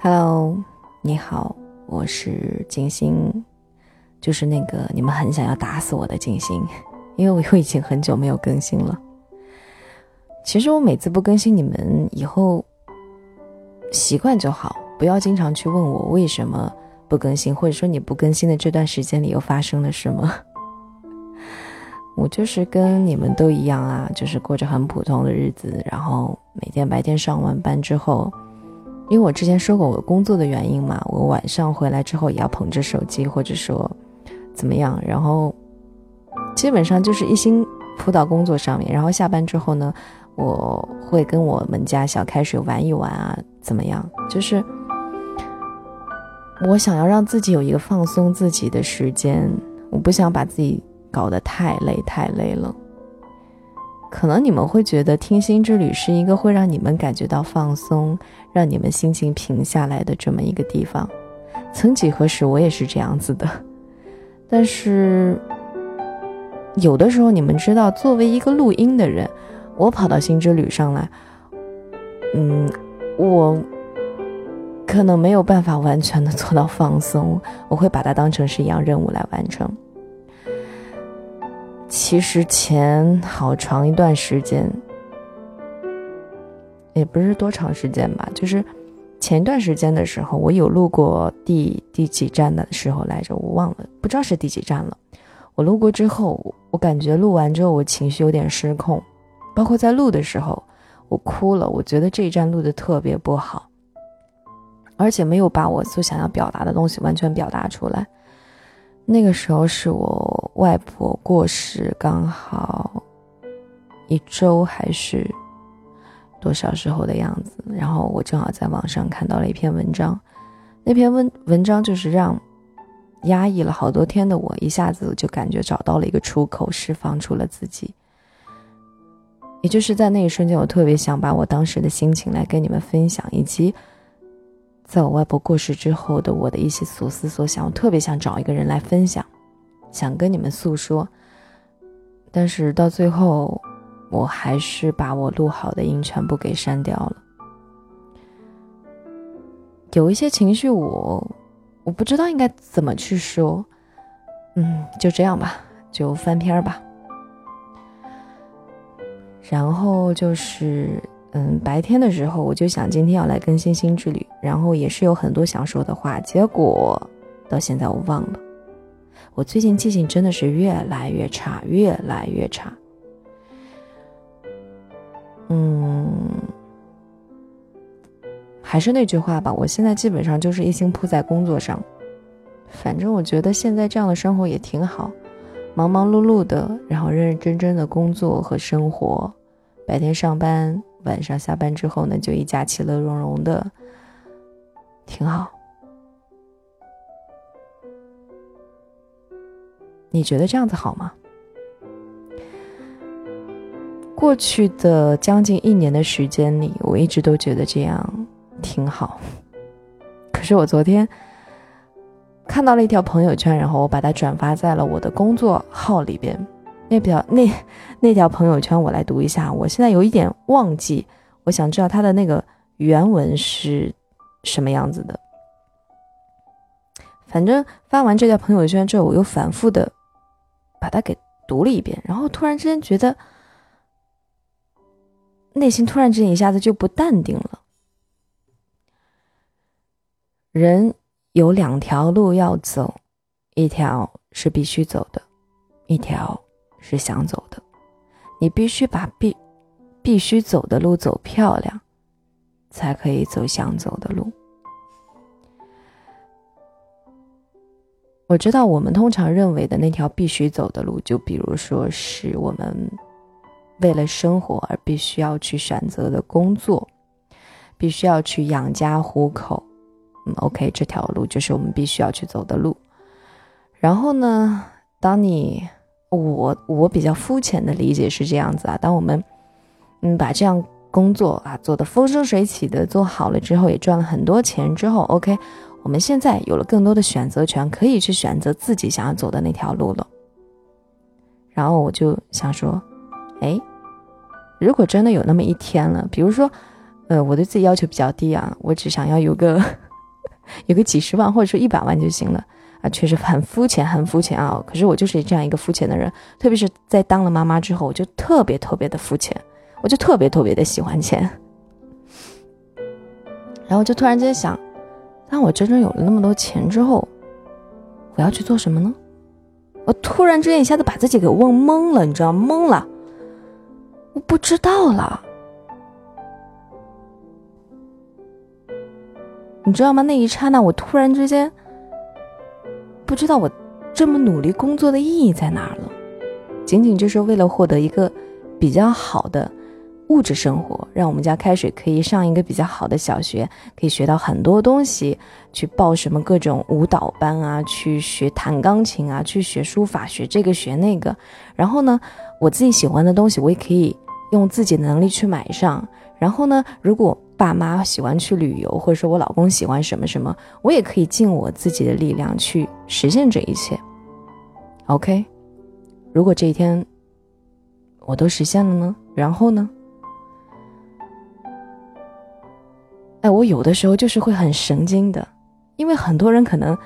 Hello，你好，我是金星，就是那个你们很想要打死我的金星，因为我又已经很久没有更新了。其实我每次不更新，你们以后习惯就好，不要经常去问我为什么不更新，或者说你不更新的这段时间里又发生了什么。我就是跟你们都一样啊，就是过着很普通的日子，然后每天白天上完班之后。因为我之前说过我工作的原因嘛，我晚上回来之后也要捧着手机，或者说怎么样，然后基本上就是一心扑到工作上面。然后下班之后呢，我会跟我们家小开水玩一玩啊，怎么样？就是我想要让自己有一个放松自己的时间，我不想把自己搞得太累太累了。可能你们会觉得听心之旅是一个会让你们感觉到放松，让你们心情平下来的这么一个地方。曾几何时，我也是这样子的。但是，有的时候你们知道，作为一个录音的人，我跑到心之旅上来，嗯，我可能没有办法完全的做到放松，我会把它当成是一样任务来完成。其实前好长一段时间，也不是多长时间吧，就是前一段时间的时候，我有录过第第几站的时候来着，我忘了，不知道是第几站了。我录过之后，我感觉录完之后我情绪有点失控，包括在录的时候，我哭了。我觉得这一站录的特别不好，而且没有把我所想要表达的东西完全表达出来。那个时候是我外婆过世，刚好一周还是多少时候的样子。然后我正好在网上看到了一篇文章，那篇文文章就是让压抑了好多天的我一下子就感觉找到了一个出口，释放出了自己。也就是在那一瞬间，我特别想把我当时的心情来跟你们分享，以及。在我外婆过世之后的我的一些所思所想，我特别想找一个人来分享，想跟你们诉说。但是到最后，我还是把我录好的音全部给删掉了。有一些情绪，我我不知道应该怎么去说。嗯，就这样吧，就翻篇吧。然后就是。嗯，白天的时候我就想今天要来更新新之旅，然后也是有很多想说的话，结果到现在我忘了。我最近记性真的是越来越差，越来越差。嗯，还是那句话吧，我现在基本上就是一心扑在工作上，反正我觉得现在这样的生活也挺好，忙忙碌碌的，然后认认真真的工作和生活，白天上班。晚上下班之后呢，就一家其乐融融的，挺好。你觉得这样子好吗？过去的将近一年的时间里，我一直都觉得这样挺好。可是我昨天看到了一条朋友圈，然后我把它转发在了我的工作号里边。那条那那条朋友圈，我来读一下。我现在有一点忘记，我想知道他的那个原文是什么样子的。反正发完这条朋友圈之后，我又反复的把它给读了一遍，然后突然之间觉得内心突然之间一下子就不淡定了。人有两条路要走，一条是必须走的，一条。是想走的，你必须把必必须走的路走漂亮，才可以走想走的路。我知道我们通常认为的那条必须走的路，就比如说是我们为了生活而必须要去选择的工作，必须要去养家糊口。嗯，OK，这条路就是我们必须要去走的路。然后呢，当你我我比较肤浅的理解是这样子啊，当我们嗯把这样工作啊做的风生水起的做好了之后，也赚了很多钱之后，OK，我们现在有了更多的选择权，可以去选择自己想要走的那条路了。然后我就想说，哎，如果真的有那么一天了，比如说，呃，我对自己要求比较低啊，我只想要有个 有个几十万或者说一百万就行了啊，确实很肤浅，很肤浅啊。可是我就是这样一个肤浅的人，特别是在当了妈妈之后，我就特别特别的肤浅，我就特别特别的喜欢钱。然后就突然间想，当我真正有了那么多钱之后，我要去做什么呢？我突然之间一下子把自己给问懵了，你知道懵了，我不知道了，你知道吗？那一刹那，我突然之间不知道我这么努力工作的意义在哪儿了，仅仅就是为了获得一个比较好的。物质生活让我们家开水可以上一个比较好的小学，可以学到很多东西，去报什么各种舞蹈班啊，去学弹钢琴啊，去学书法，学这个学那个。然后呢，我自己喜欢的东西，我也可以用自己的能力去买上。然后呢，如果爸妈喜欢去旅游，或者说我老公喜欢什么什么，我也可以尽我自己的力量去实现这一切。OK，如果这一天我都实现了呢？然后呢？哎，我有的时候就是会很神经的，因为很多人可能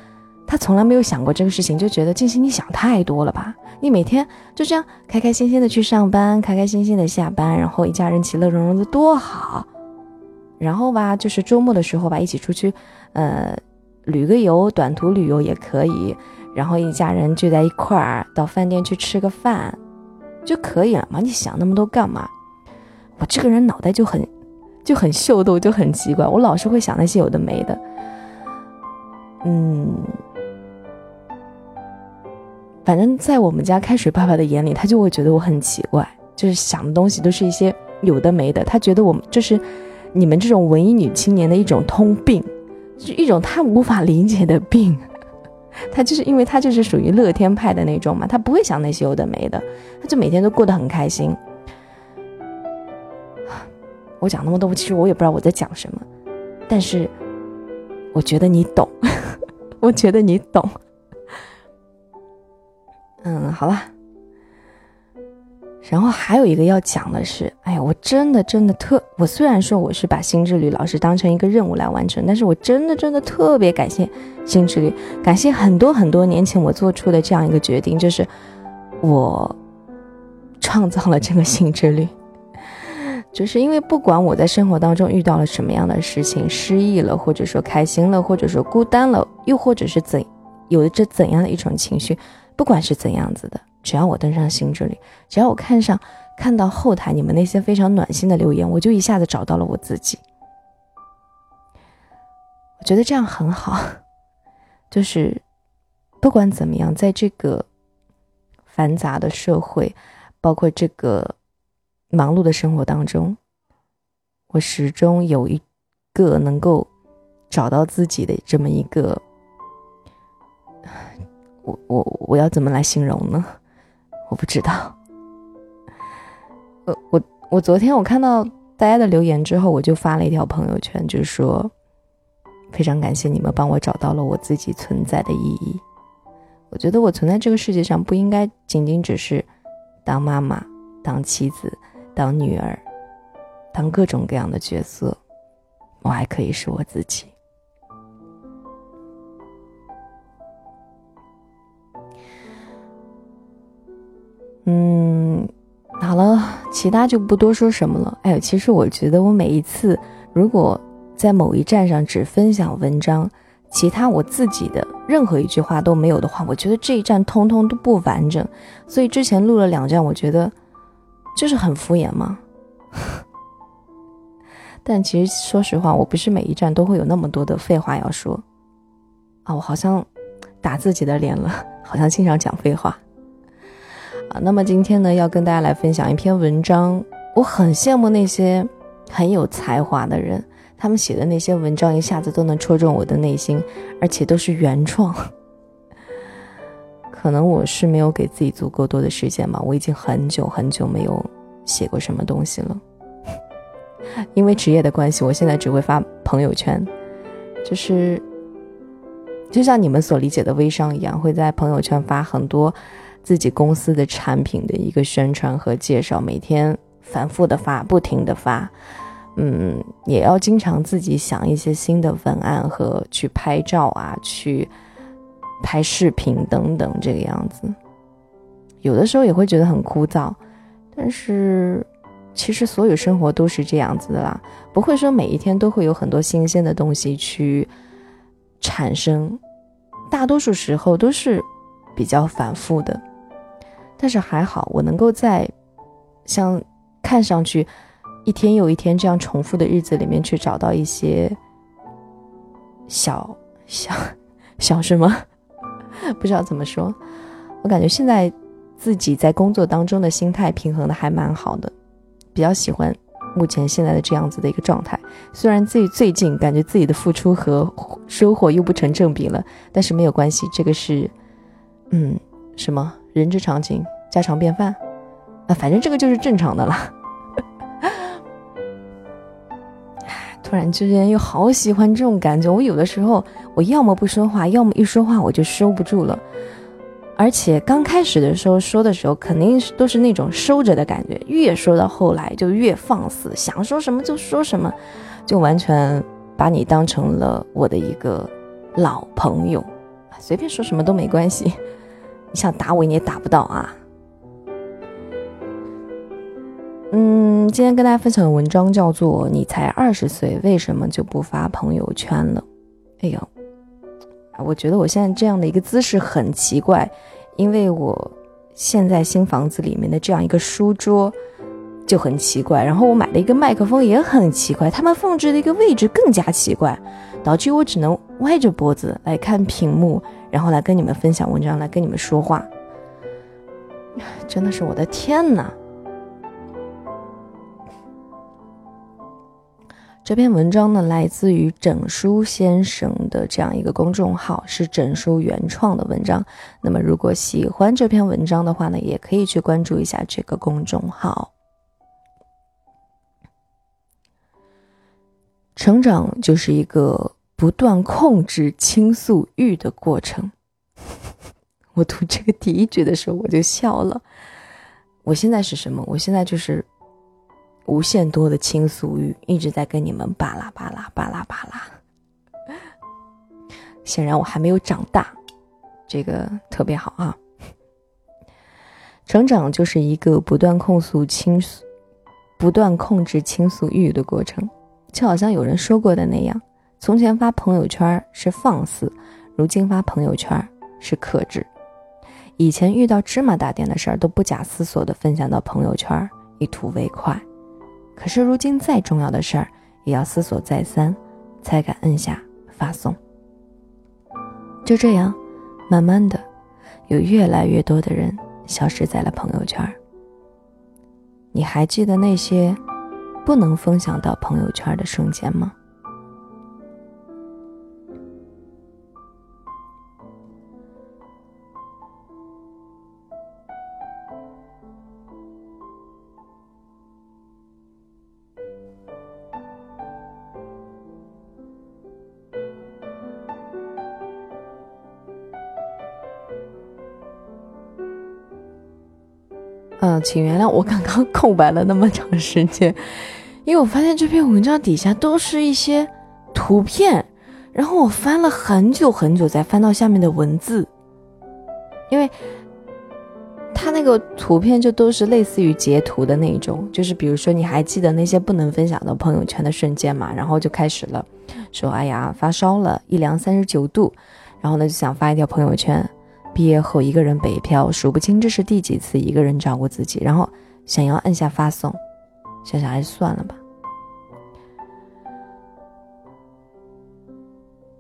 他从来没有想过这个事情，就觉得静心你想太多了吧？你每天就这样开开心心的去上班，开开心心的下班，然后一家人其乐融融的多好。然后吧，就是周末的时候吧，一起出去，呃，旅个游，短途旅游也可以。然后一家人聚在一块儿，到饭店去吃个饭就可以了嘛？你想那么多干嘛？我这个人脑袋就很。就很秀逗，就很奇怪。我老是会想那些有的没的，嗯，反正在我们家开水爸爸的眼里，他就会觉得我很奇怪，就是想的东西都是一些有的没的。他觉得我们就是你们这种文艺女青年的一种通病，是一种他无法理解的病。他就是因为他就是属于乐天派的那种嘛，他不会想那些有的没的，他就每天都过得很开心。我讲那么多，其实我也不知道我在讲什么，但是我觉得你懂，我觉得你懂。嗯，好了。然后还有一个要讲的是，哎呀，我真的真的特，我虽然说我是把心之旅老师当成一个任务来完成，但是我真的真的特别感谢心之旅，感谢很多很多年前我做出的这样一个决定，就是我创造了这个心之旅。就是因为不管我在生活当中遇到了什么样的事情，失意了，或者说开心了，或者说孤单了，又或者是怎有着怎样的一种情绪，不管是怎样子的，只要我登上心之旅，只要我看上看到后台你们那些非常暖心的留言，我就一下子找到了我自己。我觉得这样很好，就是不管怎么样，在这个繁杂的社会，包括这个。忙碌的生活当中，我始终有一个能够找到自己的这么一个，我我我要怎么来形容呢？我不知道。呃，我我昨天我看到大家的留言之后，我就发了一条朋友圈，就是说非常感谢你们帮我找到了我自己存在的意义。我觉得我存在这个世界上不应该仅仅只是当妈妈、当妻子。当女儿，当各种各样的角色，我还可以是我自己。嗯，好了，其他就不多说什么了。哎，其实我觉得我每一次如果在某一站上只分享文章，其他我自己的任何一句话都没有的话，我觉得这一站通通都不完整。所以之前录了两站，我觉得。就是很敷衍嘛？但其实说实话，我不是每一站都会有那么多的废话要说啊！我好像打自己的脸了，好像经常讲废话那么今天呢，要跟大家来分享一篇文章。我很羡慕那些很有才华的人，他们写的那些文章一下子都能戳中我的内心，而且都是原创。可能我是没有给自己足够多的时间嘛，我已经很久很久没有写过什么东西了。因为职业的关系，我现在只会发朋友圈，就是就像你们所理解的微商一样，会在朋友圈发很多自己公司的产品的一个宣传和介绍，每天反复的发，不停的发，嗯，也要经常自己想一些新的文案和去拍照啊，去拍视频等等这个样子。有的时候也会觉得很枯燥，但是其实所有生活都是这样子的啦，不会说每一天都会有很多新鲜的东西去产生，大多数时候都是比较反复的。但是还好，我能够在像看上去。一天又一天这样重复的日子里面，去找到一些小小小什么，不知道怎么说。我感觉现在自己在工作当中的心态平衡的还蛮好的，比较喜欢目前现在的这样子的一个状态。虽然自己最近感觉自己的付出和收获又不成正比了，但是没有关系，这个是嗯什么人之常情，家常便饭啊，反正这个就是正常的了。突然之间又好喜欢这种感觉，我有的时候我要么不说话，要么一说话我就收不住了。而且刚开始的时候说的时候，肯定是都是那种收着的感觉，越说到后来就越放肆，想说什么就说什么，就完全把你当成了我的一个老朋友，随便说什么都没关系，你想打我你也打不到啊。嗯，今天跟大家分享的文章叫做《你才二十岁，为什么就不发朋友圈了》。哎呦，我觉得我现在这样的一个姿势很奇怪，因为我现在新房子里面的这样一个书桌就很奇怪，然后我买了一个麦克风也很奇怪，他们放置的一个位置更加奇怪，导致我只能歪着脖子来看屏幕，然后来跟你们分享文章，来跟你们说话。真的是我的天哪！这篇文章呢，来自于整书先生的这样一个公众号，是整书原创的文章。那么，如果喜欢这篇文章的话呢，也可以去关注一下这个公众号。成长就是一个不断控制倾诉欲的过程。我读这个第一句的时候，我就笑了。我现在是什么？我现在就是。无限多的倾诉欲一直在跟你们巴拉巴拉巴拉巴拉。显然我还没有长大，这个特别好啊。成长就是一个不断控诉倾诉、不断控制倾诉欲的过程，就好像有人说过的那样：从前发朋友圈是放肆，如今发朋友圈是克制。以前遇到芝麻大点的事儿都不假思索的分享到朋友圈，以图为快。可是如今，再重要的事儿也要思索再三，才敢摁下发送。就这样，慢慢的，有越来越多的人消失在了朋友圈。你还记得那些不能分享到朋友圈的瞬间吗？嗯，请原谅我刚刚空白了那么长时间，因为我发现这篇文章底下都是一些图片，然后我翻了很久很久才翻到下面的文字，因为他那个图片就都是类似于截图的那种，就是比如说你还记得那些不能分享到朋友圈的瞬间嘛，然后就开始了，说哎呀发烧了一量三十九度，然后呢就想发一条朋友圈。毕业后一个人北漂，数不清这是第几次一个人照顾自己，然后想要按下发送，想想还是算了吧。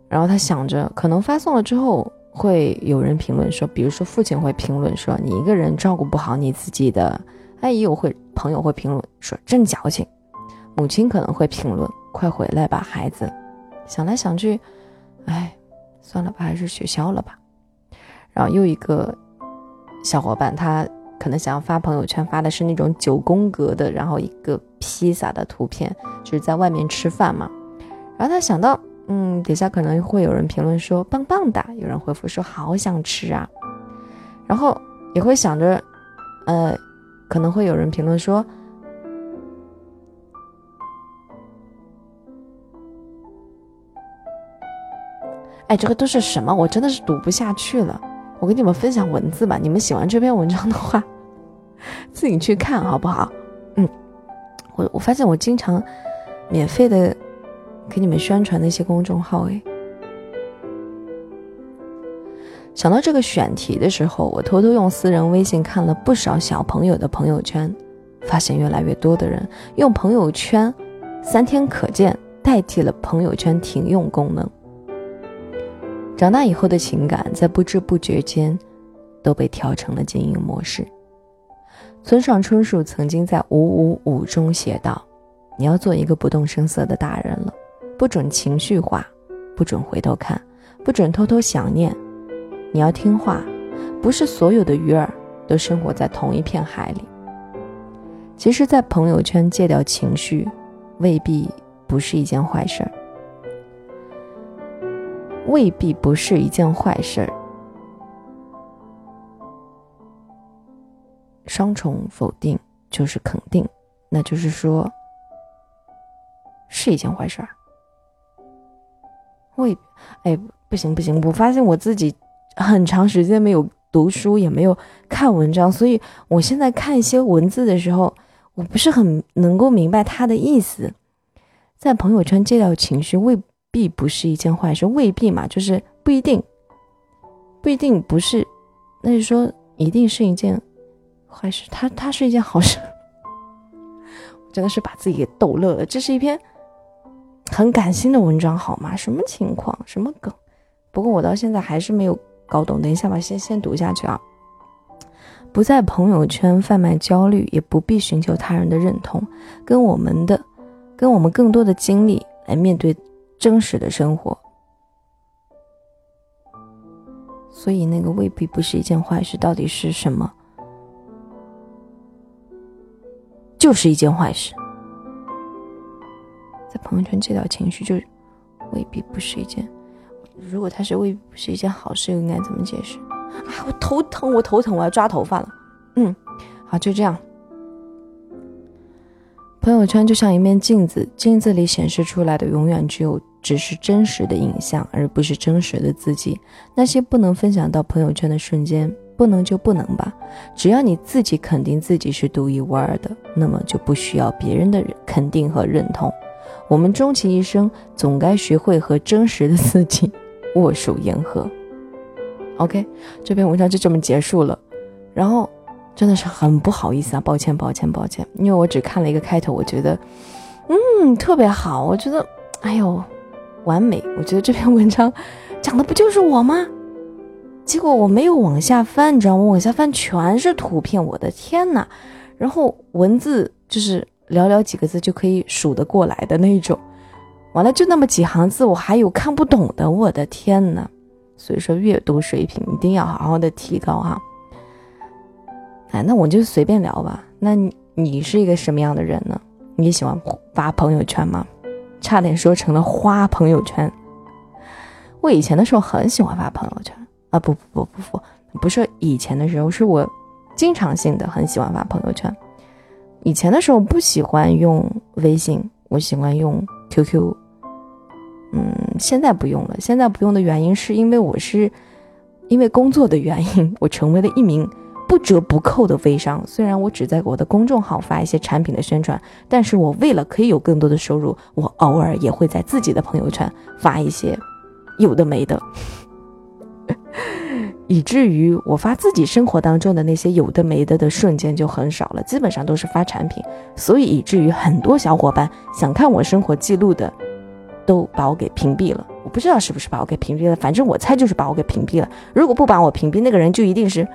然后他想着，可能发送了之后会有人评论说，比如说父亲会评论说你一个人照顾不好你自己的，哎，也有会朋友会评论说真矫情，母亲可能会评论快回来吧孩子，想来想去，哎，算了吧，还是取消了吧。然后又一个小伙伴，他可能想要发朋友圈，发的是那种九宫格的，然后一个披萨的图片，就是在外面吃饭嘛。然后他想到，嗯，底下可能会有人评论说棒棒哒，有人回复说好想吃啊，然后也会想着，呃，可能会有人评论说。哎，这个都是什么？我真的是读不下去了。我给你们分享文字吧，你们喜欢这篇文章的话，自己去看好不好？嗯，我我发现我经常免费的给你们宣传那些公众号，哎。想到这个选题的时候，我偷偷用私人微信看了不少小朋友的朋友圈，发现越来越多的人用朋友圈三天可见代替了朋友圈停用功能。长大以后的情感，在不知不觉间都被调成了静音模式。村上春树曾经在《五五五》中写道：“你要做一个不动声色的大人了，不准情绪化，不准回头看，不准偷偷想念。”你要听话，不是所有的鱼儿都生活在同一片海里。其实，在朋友圈戒掉情绪，未必不是一件坏事儿，未必不是一件坏事儿。双重否定就是肯定，那就是说，是一件坏事儿。未，哎，不行不行，我发现我自己。很长时间没有读书，也没有看文章，所以我现在看一些文字的时候，我不是很能够明白他的意思。在朋友圈戒掉情绪，未必不是一件坏事，未必嘛，就是不一定，不一定不是，那就说一定是一件坏事。它它是一件好事，真的是把自己给逗乐了。这是一篇很感性的文章，好吗？什么情况？什么梗？不过我到现在还是没有。搞懂，等一下吧，先先读下去啊。不在朋友圈贩卖焦虑，也不必寻求他人的认同，跟我们的，跟我们更多的精力来面对真实的生活。所以那个未必不是一件坏事，到底是什么？就是一件坏事。在朋友圈戒掉情绪，就未必不是一件。如果它是未必不是一件好事，又应该怎么解释？啊，我头疼，我头疼，我要抓头发了。嗯，好，就这样。朋友圈就像一面镜子，镜子里显示出来的永远只有只是真实的影像，而不是真实的自己。那些不能分享到朋友圈的瞬间，不能就不能吧。只要你自己肯定自己是独一无二的，那么就不需要别人的肯定和认同。我们终其一生，总该学会和真实的自己。握手言和，OK，这篇文章就这么结束了。然后真的是很不好意思啊，抱歉，抱歉，抱歉，因为我只看了一个开头，我觉得，嗯，特别好，我觉得，哎呦，完美。我觉得这篇文章讲的不就是我吗？结果我没有往下翻，你知道吗？往下翻全是图片，我的天呐！然后文字就是寥寥几个字就可以数得过来的那种。完了，就那么几行字，我还有看不懂的，我的天呐！所以说，阅读水平一定要好好的提高哈。哎，那我就随便聊吧。那你是一个什么样的人呢？你喜欢发朋友圈吗？差点说成了花朋友圈。我以前的时候很喜欢发朋友圈啊，不不不不不，不是以前的时候，是我经常性的很喜欢发朋友圈。以前的时候不喜欢用微信，我喜欢用 QQ。嗯，现在不用了。现在不用的原因是因为我是，因为工作的原因，我成为了一名不折不扣的微商。虽然我只在我的公众号发一些产品的宣传，但是我为了可以有更多的收入，我偶尔也会在自己的朋友圈发一些有的没的，以至于我发自己生活当中的那些有的没的的瞬间就很少了，基本上都是发产品。所以以至于很多小伙伴想看我生活记录的。都把我给屏蔽了，我不知道是不是把我给屏蔽了，反正我猜就是把我给屏蔽了。如果不把我屏蔽，那个人就一定是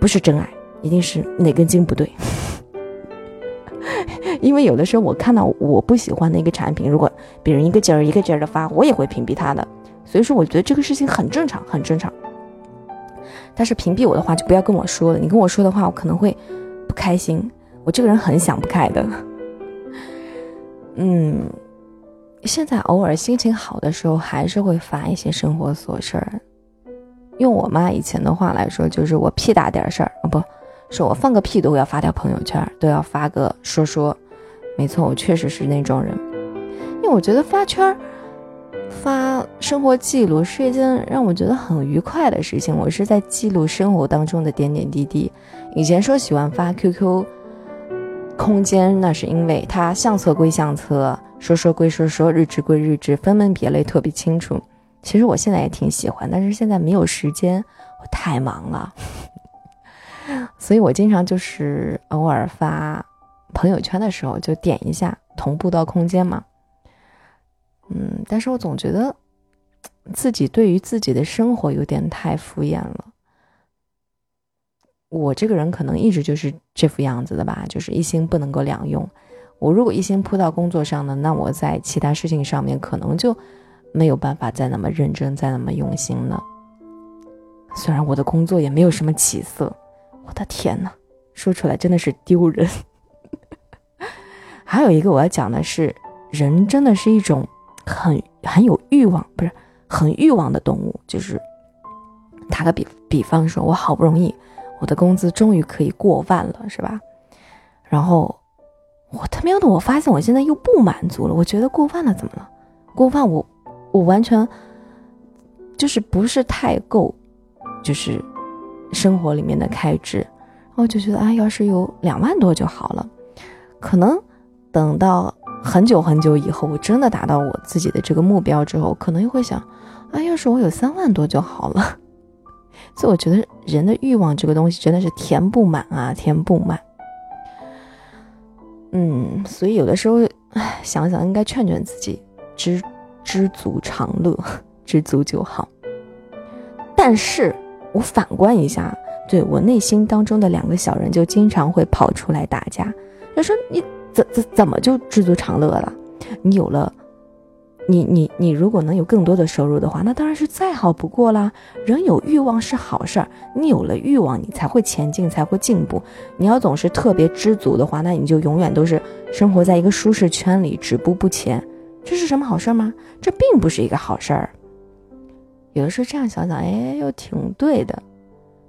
不是真爱，一定是哪根筋不对。因为有的时候我看到我不喜欢的一个产品，如果别人一个劲儿一个劲儿的发，我也会屏蔽他的。所以说，我觉得这个事情很正常，很正常。但是屏蔽我的话就不要跟我说了，你跟我说的话，我可能会不开心。我这个人很想不开的，嗯。现在偶尔心情好的时候，还是会发一些生活琐事儿。用我妈以前的话来说，就是我屁大点事儿啊，不是我放个屁都要发条朋友圈，都要发个说说。没错，我确实是那种人。因为我觉得发圈儿，发生活记录是一件让我觉得很愉快的事情。我是在记录生活当中的点点滴滴。以前说喜欢发 QQ 空间，那是因为它相册归相册，说说归说说，日志归日志，分门别类特别清楚。其实我现在也挺喜欢，但是现在没有时间，我太忙了，所以我经常就是偶尔发朋友圈的时候就点一下同步到空间嘛。嗯，但是我总觉得自己对于自己的生活有点太敷衍了。我这个人可能一直就是这副样子的吧，就是一心不能够两用。我如果一心扑到工作上呢，那我在其他事情上面可能就没有办法再那么认真，再那么用心了。虽然我的工作也没有什么起色，我的天呐，说出来真的是丢人。还有一个我要讲的是，人真的是一种。很很有欲望，不是很欲望的动物。就是打个比比方说，我好不容易，我的工资终于可以过万了，是吧？然后我他喵的，我发现我现在又不满足了。我觉得过万了怎么了？过万我我完全就是不是太够，就是生活里面的开支。我就觉得啊，要是有两万多就好了。可能等到。很久很久以后，我真的达到我自己的这个目标之后，可能又会想，啊，要是我有三万多就好了。所以我觉得人的欲望这个东西真的是填不满啊，填不满。嗯，所以有的时候，唉，想想应该劝劝自己，知知足常乐，知足就好。但是我反观一下，对我内心当中的两个小人就经常会跑出来打架，就说你。怎怎怎么就知足常乐了？你有了，你你你如果能有更多的收入的话，那当然是再好不过啦。人有欲望是好事儿，你有了欲望，你才会前进，才会进步。你要总是特别知足的话，那你就永远都是生活在一个舒适圈里，止步不前。这是什么好事吗？这并不是一个好事儿。有的时候这样想想，哎，又挺对的。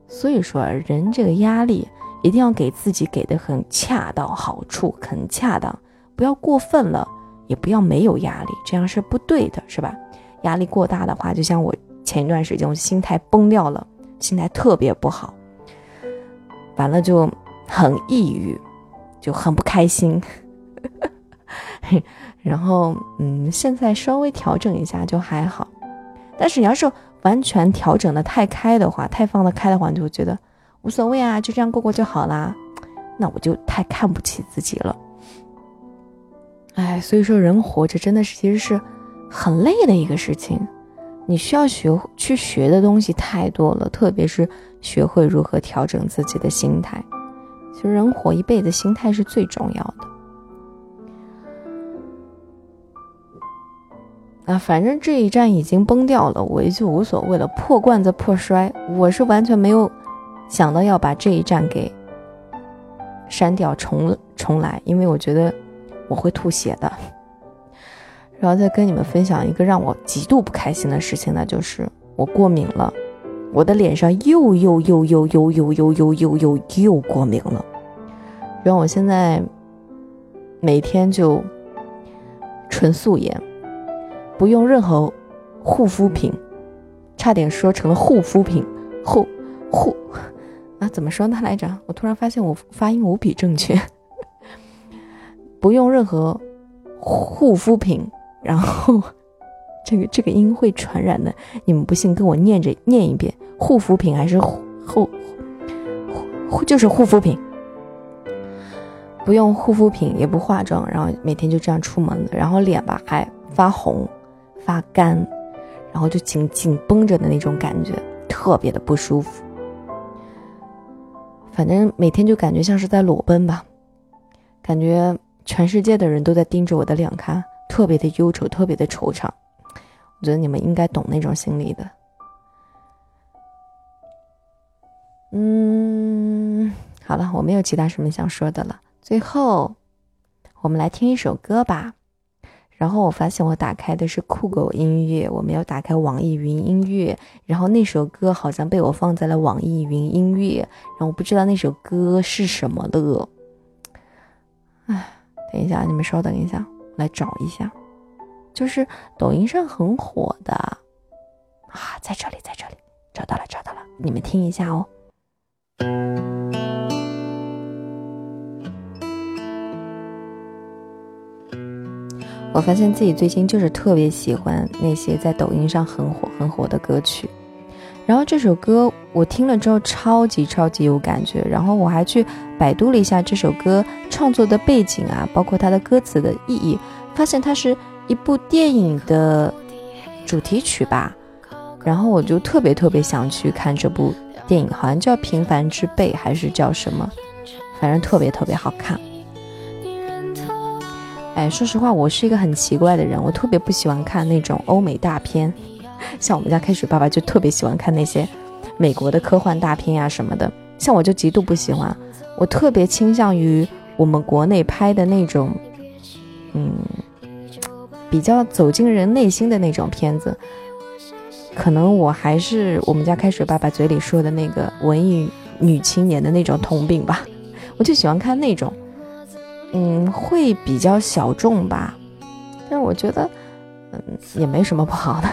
所以说，人这个压力。一定要给自己给的很恰到好处，很恰当，不要过分了，也不要没有压力，这样是不对的，是吧？压力过大的话，就像我前一段时间，我心态崩掉了，心态特别不好，完了就很抑郁，就很不开心。然后，嗯，现在稍微调整一下就还好，但是你要是完全调整的太开的话，太放得开的话，你就会觉得。无所谓啊，就这样过过就好啦。那我就太看不起自己了。哎，所以说人活着真的是其实是很累的一个事情。你需要学去学的东西太多了，特别是学会如何调整自己的心态。其实人活一辈子，心态是最重要的。啊，反正这一站已经崩掉了，我也就无所谓了。破罐子破摔，我是完全没有。想到要把这一站给删掉重重来，因为我觉得我会吐血的。然后再跟你们分享一个让我极度不开心的事情，那就是我过敏了，我的脸上又又又又又又又又又又又过敏了。然后我现在每天就纯素颜，不用任何护肤品，差点说成了护肤品护护。啊，怎么说呢来着？我突然发现我发音无比正确，不用任何护肤品，然后 这个这个音会传染的。你们不信，跟我念着念一遍：护肤品还是护护就是护肤品，不用护肤品也不化妆，然后每天就这样出门了，然后脸吧还发红发干，然后就紧紧绷着的那种感觉，特别的不舒服。反正每天就感觉像是在裸奔吧，感觉全世界的人都在盯着我的脸看，特别的忧愁，特别的惆怅。我觉得你们应该懂那种心理的。嗯，好了，我没有其他什么想说的了。最后，我们来听一首歌吧。然后我发现我打开的是酷狗音乐，我没有打开网易云音乐。然后那首歌好像被我放在了网易云音乐，然后我不知道那首歌是什么了。哎，等一下，你们稍等一下，我来找一下。就是抖音上很火的啊，在这里，在这里找到了，找到了，你们听一下哦。我发现自己最近就是特别喜欢那些在抖音上很火很火的歌曲，然后这首歌我听了之后超级超级有感觉，然后我还去百度了一下这首歌创作的背景啊，包括它的歌词的意义，发现它是一部电影的主题曲吧，然后我就特别特别想去看这部电影，好像叫《平凡之辈》还是叫什么，反正特别特别好看。哎，说实话，我是一个很奇怪的人，我特别不喜欢看那种欧美大片，像我们家开水爸爸就特别喜欢看那些美国的科幻大片呀什么的，像我就极度不喜欢，我特别倾向于我们国内拍的那种，嗯，比较走进人内心的那种片子，可能我还是我们家开水爸爸嘴里说的那个文艺女青年的那种通病吧，我就喜欢看那种。嗯，会比较小众吧，但我觉得，嗯，也没什么不好的。